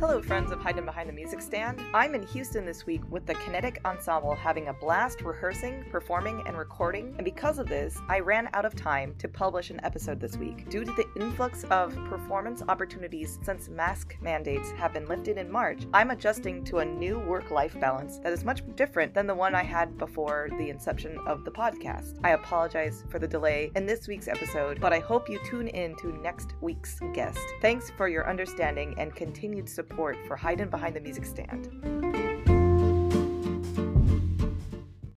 Hello, friends of Hiding Behind the Music Stand. I'm in Houston this week with the Kinetic Ensemble having a blast rehearsing, performing, and recording, and because of this, I ran out of time to publish an episode this week. Due to the influx of performance opportunities since mask mandates have been lifted in March, I'm adjusting to a new work life balance that is much different than the one I had before the inception of the podcast. I apologize for the delay in this week's episode, but I hope you tune in to next week's guest. Thanks for your understanding and continued support for Hiding Behind the Music Stand.